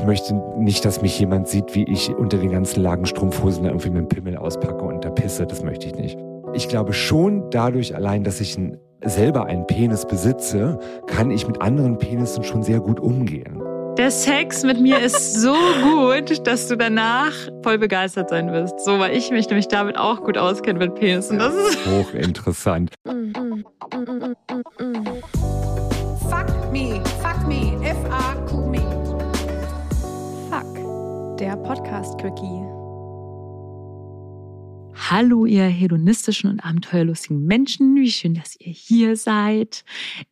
ich möchte nicht, dass mich jemand sieht, wie ich unter den ganzen Lagen Strumpfhosen irgendwie mit dem Pimmel auspacke und da pisse. Das möchte ich nicht. Ich glaube schon dadurch allein, dass ich ein, selber einen Penis besitze, kann ich mit anderen Penissen schon sehr gut umgehen. Der Sex mit mir ist so gut, dass du danach voll begeistert sein wirst. So, weil ich mich nämlich damit auch gut auskenne mit Penissen. Das ist hochinteressant. Fuck me, fuck me, F-A-Q me. Der Podcast-Quickie. Hallo, ihr hedonistischen und abenteuerlustigen Menschen. Wie schön, dass ihr hier seid.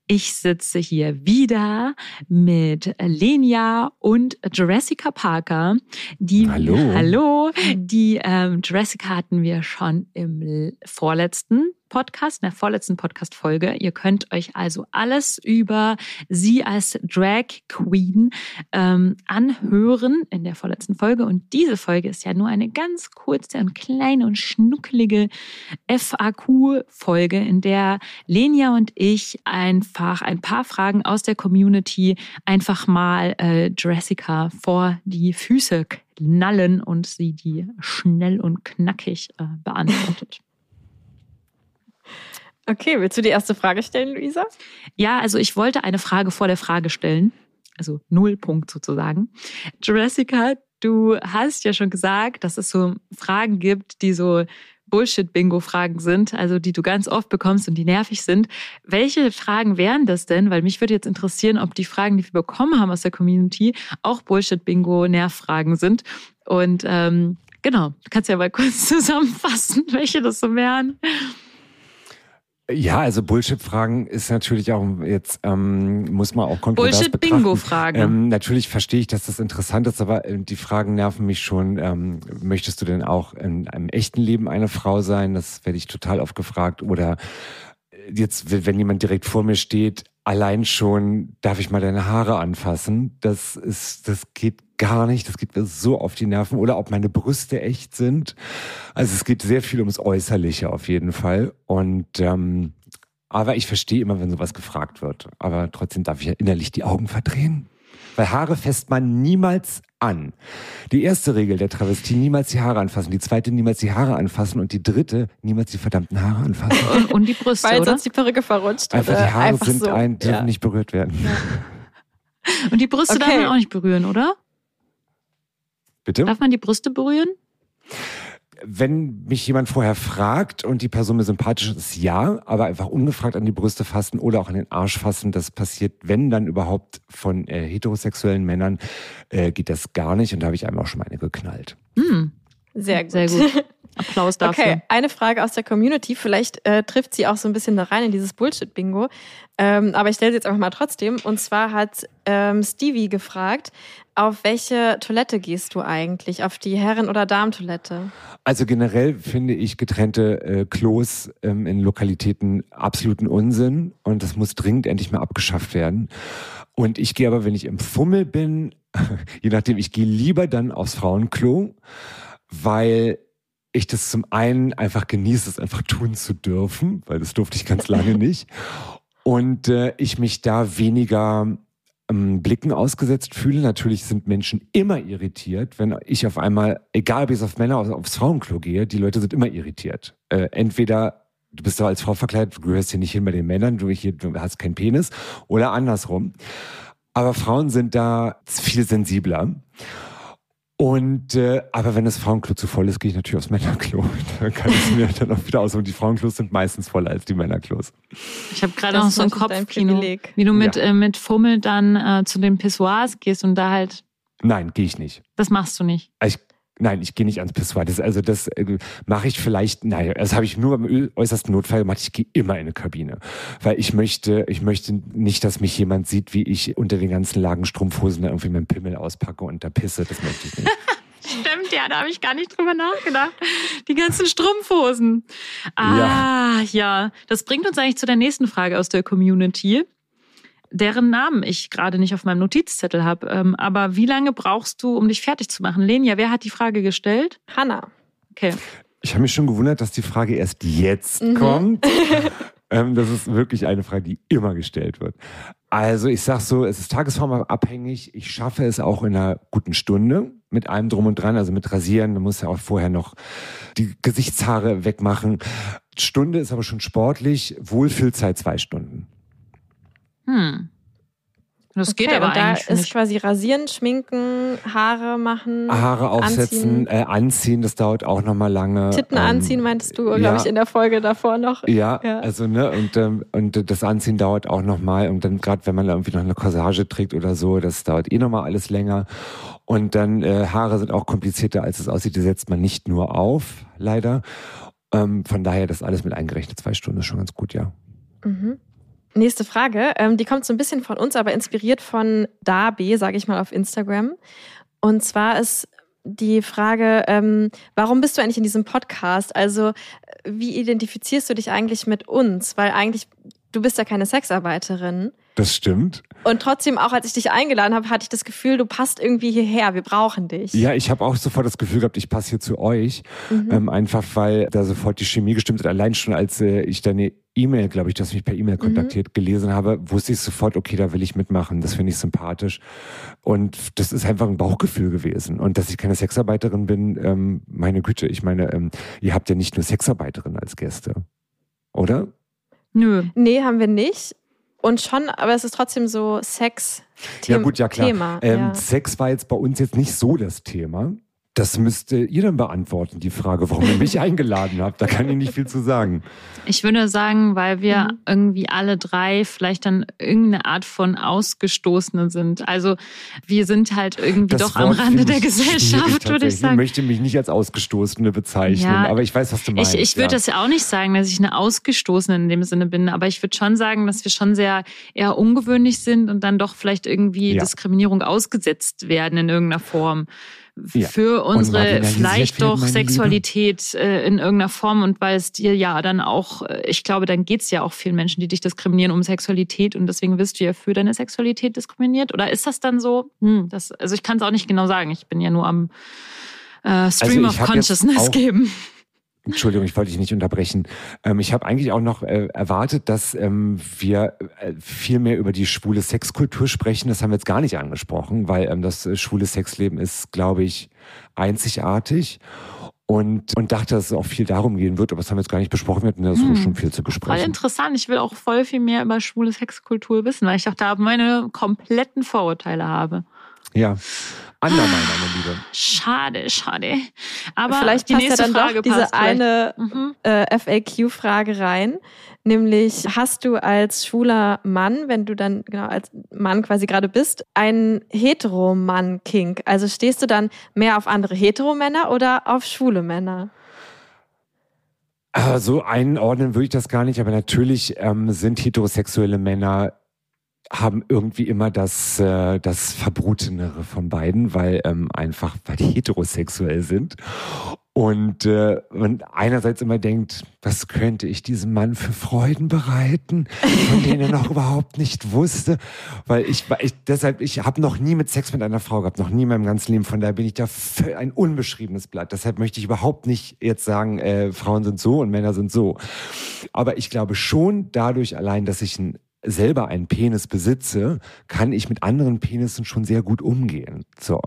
Ich sitze hier wieder mit Lenia und Jessica Parker. Die, Hallo. Hallo. Die ähm, Jessica hatten wir schon im vorletzten Podcast, in der vorletzten Podcast-Folge. Ihr könnt euch also alles über sie als Drag Queen ähm, anhören in der vorletzten Folge. Und diese Folge ist ja nur eine ganz kurze und kleine und schnuckelige FAQ-Folge, in der Lenia und ich einfach ein paar Fragen aus der Community einfach mal äh, Jessica vor die Füße knallen und sie die schnell und knackig äh, beantwortet. Okay, willst du die erste Frage stellen, Luisa? Ja, also ich wollte eine Frage vor der Frage stellen. Also Nullpunkt sozusagen. Jessica, du hast ja schon gesagt, dass es so Fragen gibt, die so Bullshit-Bingo-Fragen sind, also die du ganz oft bekommst und die nervig sind. Welche Fragen wären das denn? Weil mich würde jetzt interessieren, ob die Fragen, die wir bekommen haben aus der Community, auch Bullshit-Bingo-Nervfragen sind. Und ähm, genau, du kannst ja mal kurz zusammenfassen, welche das so wären. Ja, also Bullshit-Fragen ist natürlich auch jetzt, ähm, muss man auch kontrovers Bullshit-Bingo-Fragen. Ähm, natürlich verstehe ich, dass das interessant ist, aber äh, die Fragen nerven mich schon. Ähm, möchtest du denn auch in einem echten Leben eine Frau sein? Das werde ich total oft gefragt. Oder jetzt, wenn jemand direkt vor mir steht, allein schon, darf ich mal deine Haare anfassen? Das ist, das geht gar nicht. Das geht mir so auf die Nerven. Oder ob meine Brüste echt sind. Also es geht sehr viel ums Äußerliche auf jeden Fall. Und ähm, aber ich verstehe immer, wenn sowas gefragt wird. Aber trotzdem darf ich ja innerlich die Augen verdrehen. Weil Haare fässt man niemals an. Die erste Regel der Travestie, niemals die Haare anfassen. Die zweite, niemals die Haare anfassen. Und die dritte, niemals die verdammten Haare anfassen. Und, und die Brüste, Weil oder? sonst die Perücke verrutscht. Einfach oder die Haare einfach sind so. ein, dürfen ja. nicht berührt werden. Und die Brüste darf Okay. man auch nicht berühren, oder? Bitte? Darf man die Brüste berühren? Wenn mich jemand vorher fragt und die Person mir sympathisch ist, ja, aber einfach ungefragt an die Brüste fassen oder auch an den Arsch fassen, das passiert, wenn dann überhaupt von äh, heterosexuellen Männern, äh, geht das gar nicht und da habe ich einmal auch schon mal eine geknallt. Hm, Sehr gut. sehr gut. Applaus dafür. Okay, eine Frage aus der Community. Vielleicht äh, trifft sie auch so ein bisschen da rein in dieses Bullshit-Bingo. Ähm, aber ich stelle sie jetzt einfach mal trotzdem. Und zwar hat ähm, Stevie gefragt, auf welche Toilette gehst du eigentlich? Auf die Herren- oder Damentoilette? Also generell finde ich getrennte äh, Klos ähm, in Lokalitäten absoluten Unsinn und das muss dringend endlich mal abgeschafft werden. Und ich gehe aber, wenn ich im Fummel bin, je nachdem, ich gehe lieber dann aufs Frauenklo, weil ich das zum einen einfach genieße, es einfach tun zu dürfen, weil das durfte ich ganz lange nicht. Und äh, ich mich da weniger ähm, Blicken ausgesetzt fühle. Natürlich sind Menschen immer irritiert, wenn ich auf einmal, egal ob ich auf Männer oder aufs Frauenklo gehe, die Leute sind immer irritiert. Äh, entweder du bist da als Frau verkleidet, du gehörst hier nicht hin bei den Männern, du, hier, du hast keinen Penis, oder andersrum. Aber Frauen sind da viel sensibler. Und äh, aber wenn das Frauenklo zu voll ist, gehe ich natürlich aufs Männerklo. Da kann ich mir dann auch wieder aus. Und die Frauenklos sind meistens voller als die Männerklos. Ich habe gerade noch so ein Kopfkino, wie du mit, Ja. äh, mit Fummel dann äh, zu den Pissoirs gehst und da halt, Nein, gehe ich nicht. das machst du nicht. Ich, nein, ich gehe nicht ans Pissoir. Das, also das äh, mache ich vielleicht, naja, das habe ich nur im ö- äußersten Notfall gemacht. Ich gehe immer in eine Kabine. Weil ich möchte, ich möchte nicht, dass mich jemand sieht, wie ich unter den ganzen Lagen Strumpfhosen da irgendwie dem Pimmel auspacke und da pisse. Das möchte ich nicht. Stimmt, ja, da habe ich gar nicht drüber nachgedacht. Die ganzen Strumpfhosen. Ah, ja. Das bringt uns eigentlich zu der nächsten Frage aus der Community, deren Namen ich gerade nicht auf meinem Notizzettel habe. Ähm, aber wie lange brauchst du, um dich fertig zu machen? Lenia, wer hat die Frage gestellt? Hanna. Okay. Ich habe mich schon gewundert, dass die Frage erst jetzt Mhm. kommt. ähm, das ist wirklich eine Frage, die immer gestellt wird. Also ich sag so, es ist tagesformabhängig. Ich schaffe es auch in einer guten Stunde mit allem drum und dran, also mit Rasieren. Du musst ja auch vorher noch die Gesichtshaare wegmachen. Stunde ist aber schon sportlich. Wohlfühlzeit zwei Stunden. Hm. Das geht Okay, aber und da eigentlich ist nicht. quasi rasieren, schminken, Haare machen, Haare aufsetzen, anziehen. äh, anziehen, das dauert auch nochmal lange. Titten Ähm, anziehen, meintest du, glaube ja. ich, in der Folge davor noch. Ja, Ja. also ne und ähm, und das Anziehen dauert auch noch mal und dann gerade wenn man irgendwie noch eine Corsage trägt oder so, das dauert eh noch mal alles länger und dann äh, Haare sind auch komplizierter als es aussieht, die setzt man nicht nur auf, leider. Ähm, von daher das alles mit eingerechnet zwei Stunden ist schon ganz gut, ja. Mhm. Nächste Frage, ähm, die kommt so ein bisschen von uns, aber inspiriert von Darby, sage ich mal auf Instagram. Und zwar ist die Frage, ähm, warum bist du eigentlich in diesem Podcast? Also, wie identifizierst du dich eigentlich mit uns? Weil eigentlich, du bist ja keine Sexarbeiterin. Das stimmt. Und trotzdem, auch als ich dich eingeladen habe, hatte ich das Gefühl, du passt irgendwie hierher. Wir brauchen dich. Ja, ich habe auch sofort das Gefühl gehabt, ich passe hier zu euch. Mhm. Ähm, einfach weil da sofort die Chemie gestimmt hat. Allein schon als äh, ich deine E-Mail, glaube ich, dass mich per E-Mail Mhm. kontaktiert, gelesen habe, wusste ich sofort, okay, da will ich mitmachen. Das finde ich sympathisch. Und das ist einfach ein Bauchgefühl gewesen. Und dass ich keine Sexarbeiterin bin, ähm, meine Güte, ich meine, ähm, ihr habt ja nicht nur Sexarbeiterinnen als Gäste. Oder? Nö. Nee, haben wir nicht. Und schon, aber es ist trotzdem so Sex. ja gut, ja klar. Thema. ähm, ja. Sex war jetzt bei uns jetzt nicht so das Thema. Das müsst ihr dann beantworten, die Frage, warum ihr mich eingeladen habt. Da kann ich nicht viel zu sagen. Ich würde sagen, weil wir Mhm. irgendwie alle drei vielleicht dann irgendeine Art von Ausgestoßenen sind. Also wir sind halt irgendwie Das doch am Wort Rande finde der Gesellschaft, würde ich sagen. Ich möchte mich nicht als Ausgestoßene bezeichnen, Ja, aber ich weiß, was du meinst. Ich, ich würde ja. das ja auch nicht sagen, dass ich eine Ausgestoßene in dem Sinne bin, aber ich würde schon sagen, dass wir schon sehr eher ungewöhnlich sind und dann doch vielleicht irgendwie Ja. Diskriminierung ausgesetzt werden in irgendeiner Form. Ja. Für unsere vielleicht doch. Sexualität äh, in irgendeiner Form und weil es dir ja dann auch, äh, ich glaube, dann geht's ja auch vielen Menschen, die dich diskriminieren um Sexualität und deswegen wirst du ja für deine Sexualität diskriminiert. Oder ist das dann so? Hm, das, also ich kann es auch nicht genau sagen. Ich bin ja nur am äh, Stream Also of Consciousness geben. Entschuldigung, ich wollte dich nicht unterbrechen. Ähm, ich habe eigentlich auch noch äh, erwartet, dass ähm, wir äh, viel mehr über die schwule Sexkultur sprechen. Das haben wir jetzt gar nicht angesprochen, weil ähm, das äh, schwule Sexleben ist, glaube ich, einzigartig. Und, und dachte, dass es auch viel darum gehen wird, aber das haben wir jetzt gar nicht besprochen. Wir hatten da so Hm. schon viel zu Voll besprechen. interessant. Ich will auch voll viel mehr über schwule Sexkultur wissen, weil ich auch da meine kompletten Vorurteile habe. Ja. Anna, meine Liebe. Schade, schade. Aber Vielleicht die passt ja dann Frage doch diese eine Mhm. äh, FAQ-Frage rein. Nämlich, hast du als schwuler Mann, wenn du dann genau als Mann quasi gerade bist, einen Heteromann-Kink? Also stehst du dann mehr auf andere Heteromänner oder auf schwule Männer? Äh, so einordnen würde ich das gar nicht, aber natürlich ähm, sind heterosexuelle Männer haben irgendwie immer das, äh, das Verbrutenere von beiden, weil ähm, einfach, weil die heterosexuell sind. Und äh, man einerseits immer denkt, was könnte ich diesem Mann für Freuden bereiten, von denen er noch überhaupt nicht wusste. Weil ich, ich deshalb, ich habe noch nie mit Sex mit einer Frau gehabt, noch nie in meinem ganzen Leben. Von daher bin ich da ein unbeschriebenes Blatt. Deshalb möchte ich überhaupt nicht jetzt sagen, äh, Frauen sind so und Männer sind so. Aber ich glaube schon dadurch allein, dass ich ein selber einen Penis besitze, kann ich mit anderen Penissen schon sehr gut umgehen. So,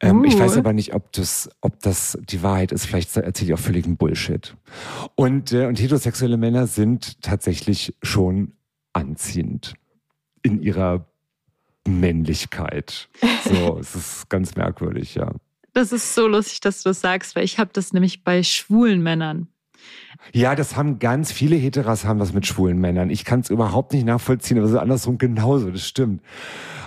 ähm, ich Uh. weiß aber nicht, ob das, ob das die Wahrheit ist. Vielleicht erzähle ich auch völligen Bullshit. Und äh, und heterosexuelle Männer sind tatsächlich schon anziehend in ihrer Männlichkeit. So, es ist ganz merkwürdig, ja. Das ist so lustig, dass du das sagst, weil ich habe das nämlich bei schwulen Männern. Ja, das haben ganz viele Heteras haben das mit schwulen Männern. Ich kann es überhaupt nicht nachvollziehen, aber es ist andersrum genauso, das stimmt.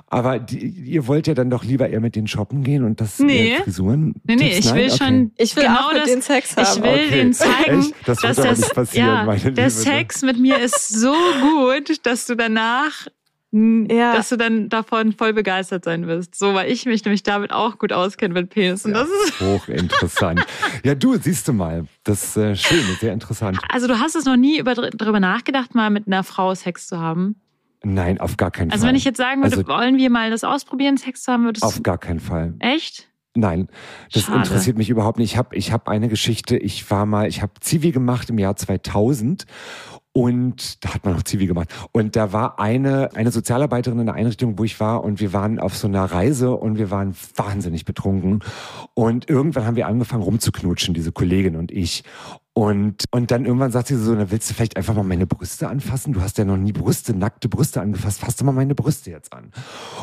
Aber die, ihr wollt ja dann doch lieber eher mit den shoppen gehen und das Nee. Frisuren. Nee, nee, Tipps? ich will? Okay. schon Ich will genau auch das, denen Sex haben. Ich will Okay. denen zeigen, Echt? Das wird dass aber das, nicht passieren, ja, meine Liebe, der ne? Sex mit mir ist so gut, dass du danach, Ja. dass du dann davon voll begeistert sein wirst. So, weil ich mich nämlich damit auch gut auskenne mit Penis. Und das ist, Hochinteressant. ja, du, siehst du mal. Das ist äh, schön, sehr interessant. also du hast es noch nie über, darüber nachgedacht, mal mit einer Frau Sex zu haben. Nein, auf gar keinen Also Fall. wenn ich jetzt sagen würde, Also- wollen wir mal das ausprobieren, Sex zu haben, würdest Auf gar keinen Fall. echt? Nein, das Schade. interessiert mich überhaupt nicht. Ich habe ich hab eine Geschichte, ich war mal, ich habe Zivi gemacht im Jahr 2000 Und da hat man auch Zivi gemacht. Und da war eine, eine Sozialarbeiterin in der Einrichtung, wo ich war, und wir waren auf so einer Reise und wir waren wahnsinnig betrunken. Und irgendwann haben wir angefangen rumzuknutschen, diese Kollegin und ich. Und, und dann irgendwann sagt sie so, na willst du vielleicht einfach mal meine Brüste anfassen? Du hast ja noch nie Brüste, nackte Brüste angefasst. Fass doch mal meine Brüste jetzt an.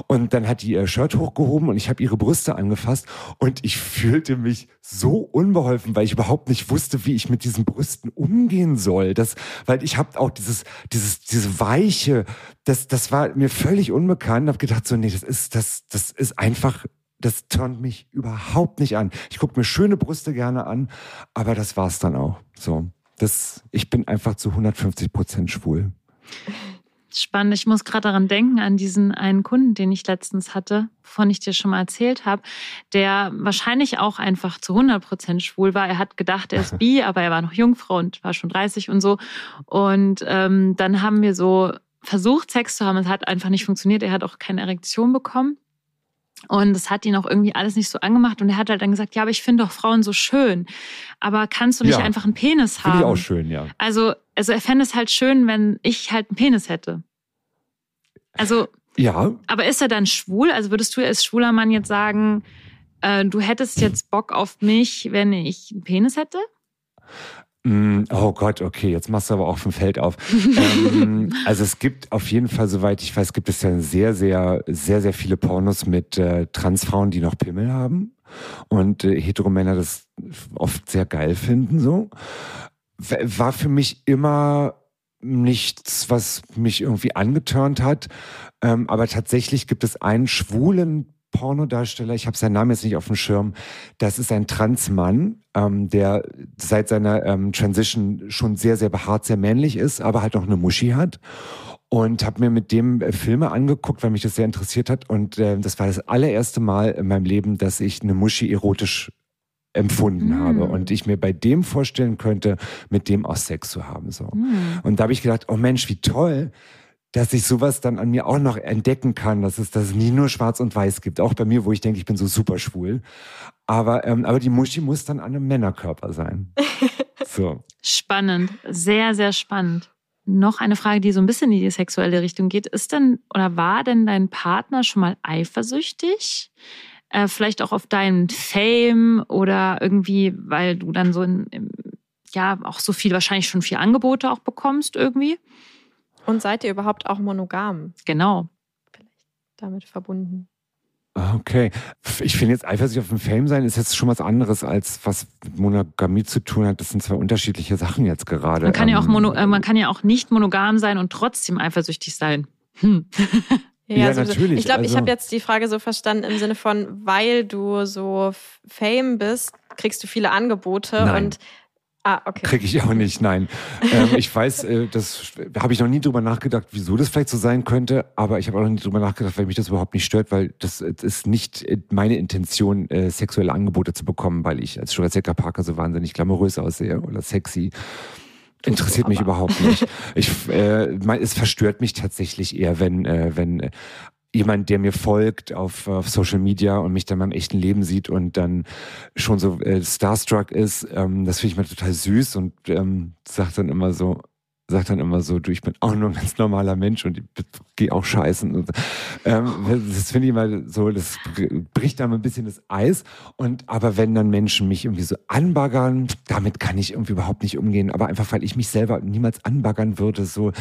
Und dann hat die ihr Shirt hochgehoben und ich habe ihre Brüste angefasst und ich fühlte mich so unbeholfen, weil ich überhaupt nicht wusste, wie ich mit diesen Brüsten umgehen soll. Das, weil ich habe auch dieses, dieses, diese weiche, das, das war mir völlig unbekannt. Hab gedacht so, nee, das ist, das, das ist einfach das turnt mich überhaupt nicht an. Ich gucke mir schöne Brüste gerne an, aber das war's dann auch. So, das, ich bin einfach zu 150 Prozent schwul. Spannend. Ich muss gerade daran denken, an diesen einen Kunden, den ich letztens hatte, wovon ich dir schon mal erzählt habe, der wahrscheinlich auch einfach zu 100 Prozent schwul war. Er hat gedacht, er ist bi, aber er war noch Jungfrau und war schon 30 und so. Und ähm, dann haben wir so versucht, Sex zu haben. Es hat einfach nicht funktioniert. Er hat auch keine Erektion bekommen. Und es hat ihn auch irgendwie alles nicht so angemacht. Und er hat halt dann gesagt, ja, aber ich finde doch Frauen so schön. Aber kannst du nicht Ja. einfach einen Penis haben? Finde ich auch schön, ja. Also, also er fände es halt schön, wenn ich halt einen Penis hätte. Also, Ja, aber ist er dann schwul? Also würdest du als schwuler Mann jetzt sagen, äh, du hättest jetzt Bock auf mich, wenn ich einen Penis hätte? Mm, Oh Gott, okay, jetzt machst du aber auch vom Feld auf. ähm, also es gibt auf jeden Fall, soweit ich weiß, gibt es ja sehr, sehr, sehr, sehr viele Pornos mit äh, Transfrauen, die noch Pimmel haben und äh, Heteromänner das oft sehr geil finden. So war für mich immer nichts, was mich irgendwie angetörnt hat. Ähm, aber tatsächlich gibt es einen schwulen Pornodarsteller, ich habe seinen Namen jetzt nicht auf dem Schirm, das ist ein Transmann, ähm, der seit seiner ähm, Transition schon sehr, sehr behaart, sehr männlich ist, aber halt noch eine Muschi hat. Und habe mir mit dem äh, Filme angeguckt, weil mich das sehr interessiert hat. Und äh, das war das allererste Mal in meinem Leben, dass ich eine Muschi erotisch empfunden Mm. habe und ich mir bei dem vorstellen könnte, mit dem auch Sex zu haben. So. Hm. Und da habe ich gedacht, oh Mensch, wie toll, dass ich sowas dann an mir auch noch entdecken kann, dass es, dass es nie nur schwarz und weiß gibt. Auch bei mir, wo ich denke, ich bin so super schwul. Aber, ähm, aber die Muschi muss dann an einem Männerkörper sein. So. Spannend, sehr, sehr spannend. Noch eine Frage, die so ein bisschen in die sexuelle Richtung geht. Ist denn oder war denn dein Partner schon mal eifersüchtig? Äh, vielleicht auch auf deinen Fame oder irgendwie, weil du dann so in, ja auch so viel, wahrscheinlich schon viel Angebote auch bekommst irgendwie? Und seid ihr überhaupt auch monogam Genau. damit verbunden? Okay. Ich finde jetzt eifersüchtig auf dem Fame sein ist jetzt schon was anderes, als was mit Monogamie zu tun hat. Das sind zwei unterschiedliche Sachen jetzt gerade. Man kann ja auch Ähm, mono, äh, man kann ja auch nicht monogam sein und trotzdem eifersüchtig sein. Hm. Ja, sowieso. natürlich, Ich glaube, ich also- habe jetzt die Frage so verstanden im Sinne von, weil du so Fame bist, kriegst du viele Angebote Nein. und ah, okay. Kriege ich auch nicht, nein. ähm, ich weiß, äh, das habe ich noch nie drüber nachgedacht, wieso das vielleicht so sein könnte, aber ich habe auch noch nie drüber nachgedacht, weil mich das überhaupt nicht stört, weil das äh, ist nicht äh, meine Intention, äh, sexuelle Angebote zu bekommen, weil ich als Jurassic Parker so wahnsinnig glamourös aussehe oder sexy. Interessiert mich überhaupt nicht. Ich, äh, mein, es verstört mich tatsächlich eher, wenn, äh, wenn äh, jemand, der mir folgt auf, auf Social Media und mich dann beim echten Leben sieht und dann schon so äh, starstruck ist, ähm, das finde ich mal total süß und ähm, sagt dann immer so, sagt dann immer so, du, ich bin auch nur ein ganz normaler Mensch und ich gehe auch scheißen. Und, ähm, das finde ich mal so, das bricht dann ein bisschen das Eis. Und aber wenn dann Menschen mich irgendwie so anbaggern, damit kann ich irgendwie überhaupt nicht umgehen. Aber einfach, weil ich mich selber niemals anbaggern würde. So,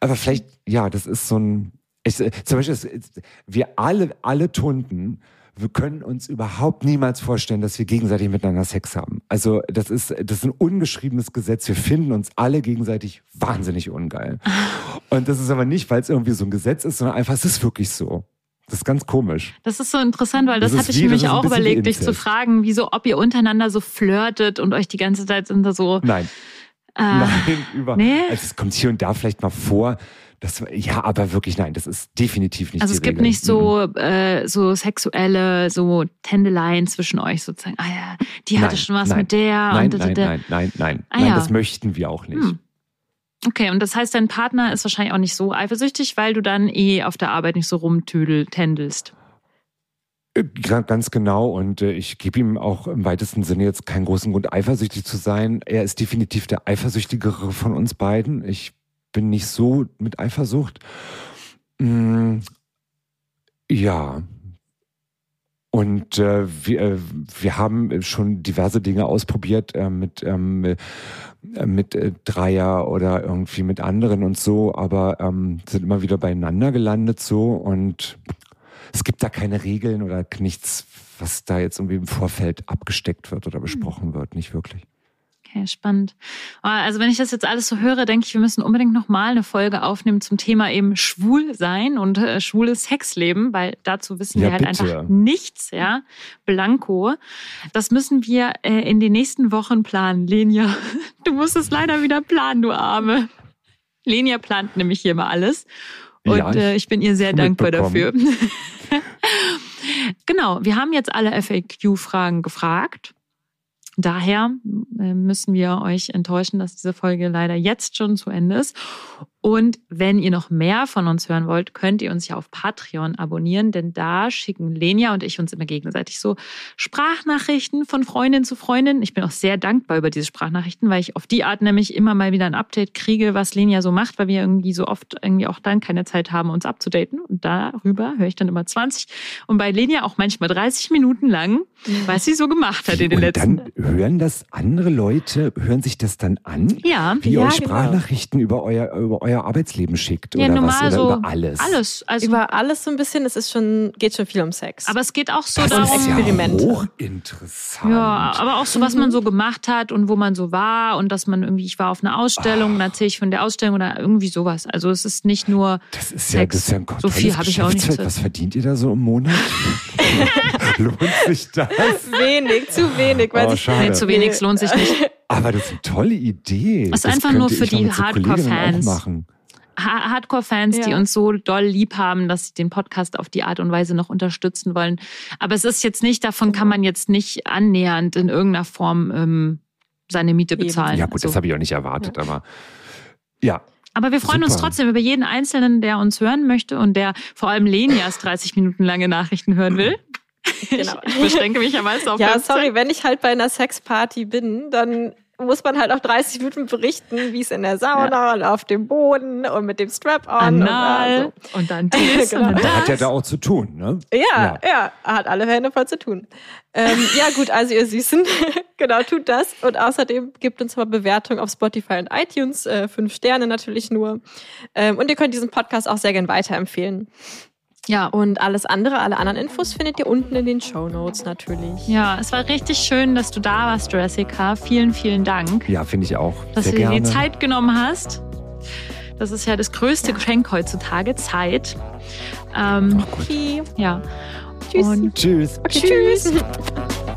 aber vielleicht, ja, das ist so ein. Ich, zum Beispiel, wir alle, alle Tunden, wir können uns überhaupt niemals vorstellen, dass wir gegenseitig miteinander Sex haben. Also das ist, das ist ein ungeschriebenes Gesetz. Wir finden uns alle gegenseitig wahnsinnig ungeil. Und das ist aber nicht, weil es irgendwie so ein Gesetz ist, sondern einfach, es ist wirklich so. Das ist ganz komisch. Das ist so interessant, weil das, Das hatte ich wie- ein auch überlegt, dich zu fragen, wieso, ob ihr untereinander so flirtet und euch die ganze Zeit so. Nein, Äh, nein, über. nee? Also es kommt hier und da vielleicht mal vor. Das, ja, aber wirklich nein, das ist definitiv nicht Also es gibt Regel. nicht so, äh, so sexuelle, so Tändeleien zwischen euch sozusagen. Ah ja, die hatte Nein, schon was nein, mit der Nein, und da, da, nein, da. nein, nein, nein, Ah, nein, ja. das möchten wir auch nicht. Hm. Okay, und das heißt, dein Partner ist wahrscheinlich auch nicht so eifersüchtig, weil du dann eh auf der Arbeit nicht so rumtüdel, tändelst. Äh, Ganz genau und äh, ich gebe ihm auch im weitesten Sinne jetzt keinen großen Grund, eifersüchtig zu sein. Er ist definitiv der eifersüchtigere von uns beiden. Ich bin nicht so mit Eifersucht. Mm, ja. Und äh, wir, äh, wir haben schon diverse Dinge ausprobiert äh, mit, ähm, äh, mit äh, Dreier oder irgendwie mit anderen und so, aber ähm, sind immer wieder beieinander gelandet so und es gibt da keine Regeln oder nichts, was da jetzt irgendwie im Vorfeld abgesteckt wird oder besprochen wird, nicht wirklich. Okay, spannend. Also wenn ich das jetzt alles so höre, denke ich, wir müssen unbedingt nochmal eine Folge aufnehmen zum Thema eben schwul sein und äh, schwules Sexleben, weil dazu wissen Ja, wir halt bitte. einfach nichts, ja. Blanco. Das müssen wir äh, in den nächsten Wochen planen. Lenia, du musst es leider wieder planen, du Arme. Lenia plant nämlich hier mal alles. Und Ja, ich äh, ich bin ihr sehr dankbar dafür. genau, wir haben jetzt alle FAQ-Fragen gefragt. Daher äh, müssen wir euch enttäuschen, dass diese Folge leider jetzt schon zu Ende ist. Und wenn ihr noch mehr von uns hören wollt, könnt ihr uns ja auf Patreon abonnieren, denn da schicken Lenia und ich uns immer gegenseitig so Sprachnachrichten von Freundin zu Freundin. Ich bin auch sehr dankbar über diese Sprachnachrichten, weil ich auf die Art nämlich immer mal wieder ein Update kriege, was Lenia so macht, weil wir irgendwie so oft irgendwie auch dann keine Zeit haben, uns abzudaten. Und darüber höre ich dann immer 20 und bei Lenia auch manchmal 30 Minuten lang, was sie so gemacht hat in den und letzten dann hören das andere Leute, hören sich das dann an? Ja, Wie ihr Ja, euch genau. Sprachnachrichten über euer, über euer Arbeitsleben schickt ja, oder normal was? Oder so über alles? Alles. Also, Über alles so ein bisschen, es ist schon, geht schon viel um Sex. aber es geht auch so Das darum. ist ja Experimente. hochinteressant. Ja, aber auch so, was man so gemacht hat und wo man so war und dass man irgendwie, ich war auf einer Ausstellung, dann erzähle ich von der Ausstellung oder irgendwie sowas. Also es ist nicht nur Das ist ja, Sex. das ist ja ein So viel habe ich auch nicht Was verdient ihr da so im Monat? Lohnt sich das? wenig, zu wenig, weil Oh, schade. Nee, zu wenig, lohnt sich nicht. Aber das ist eine tolle Idee. Das ist Das einfach könnte nur für die Hardcore-Fans. Hardcore-Fans, die Ja. uns so doll lieb haben, dass sie den Podcast auf die Art und Weise noch unterstützen wollen. Aber es ist jetzt nicht, davon kann man jetzt nicht annähernd in irgendeiner Form ähm, seine Miete bezahlen. Ja gut, Also- das habe ich auch nicht erwartet, aber ja. Aber wir freuen uns Super. trotzdem über jeden Einzelnen, der uns hören möchte und der vor allem Lenias 30 Minuten lange Nachrichten hören will. Genau. Ich beschränke mich ja meist auf Ja, 15. sorry, wenn ich halt bei einer Sexparty bin, dann muss man halt auch 30 Minuten berichten, wie es in der Sauna und auf dem Boden und mit dem Strap-on. und Anal also. und dann dies Genau. und dann Da hat ja das. da auch zu tun, ne? Ja, ja, hat alle Hände voll zu tun. Ähm, ja, gut, also ihr Süßen, genau, tut das. Und außerdem gebt uns mal Bewertungen auf Spotify und iTunes, äh, fünf Sterne natürlich nur. Ähm, und ihr könnt diesen Podcast auch sehr gern weiterempfehlen. Ja, Und alles andere, alle anderen Infos findet ihr unten in den Show Notes natürlich. ja, es war richtig schön, dass du da warst, Jessica. Vielen, vielen Dank, Ja, finde ich auch. dass Sehr du dir die Zeit genommen hast. Das ist ja das größte Geschenk heutzutage, Zeit. Ähm, Okay. ja. Tschüss. Und Tschüss. Okay, tschüss. Geliebte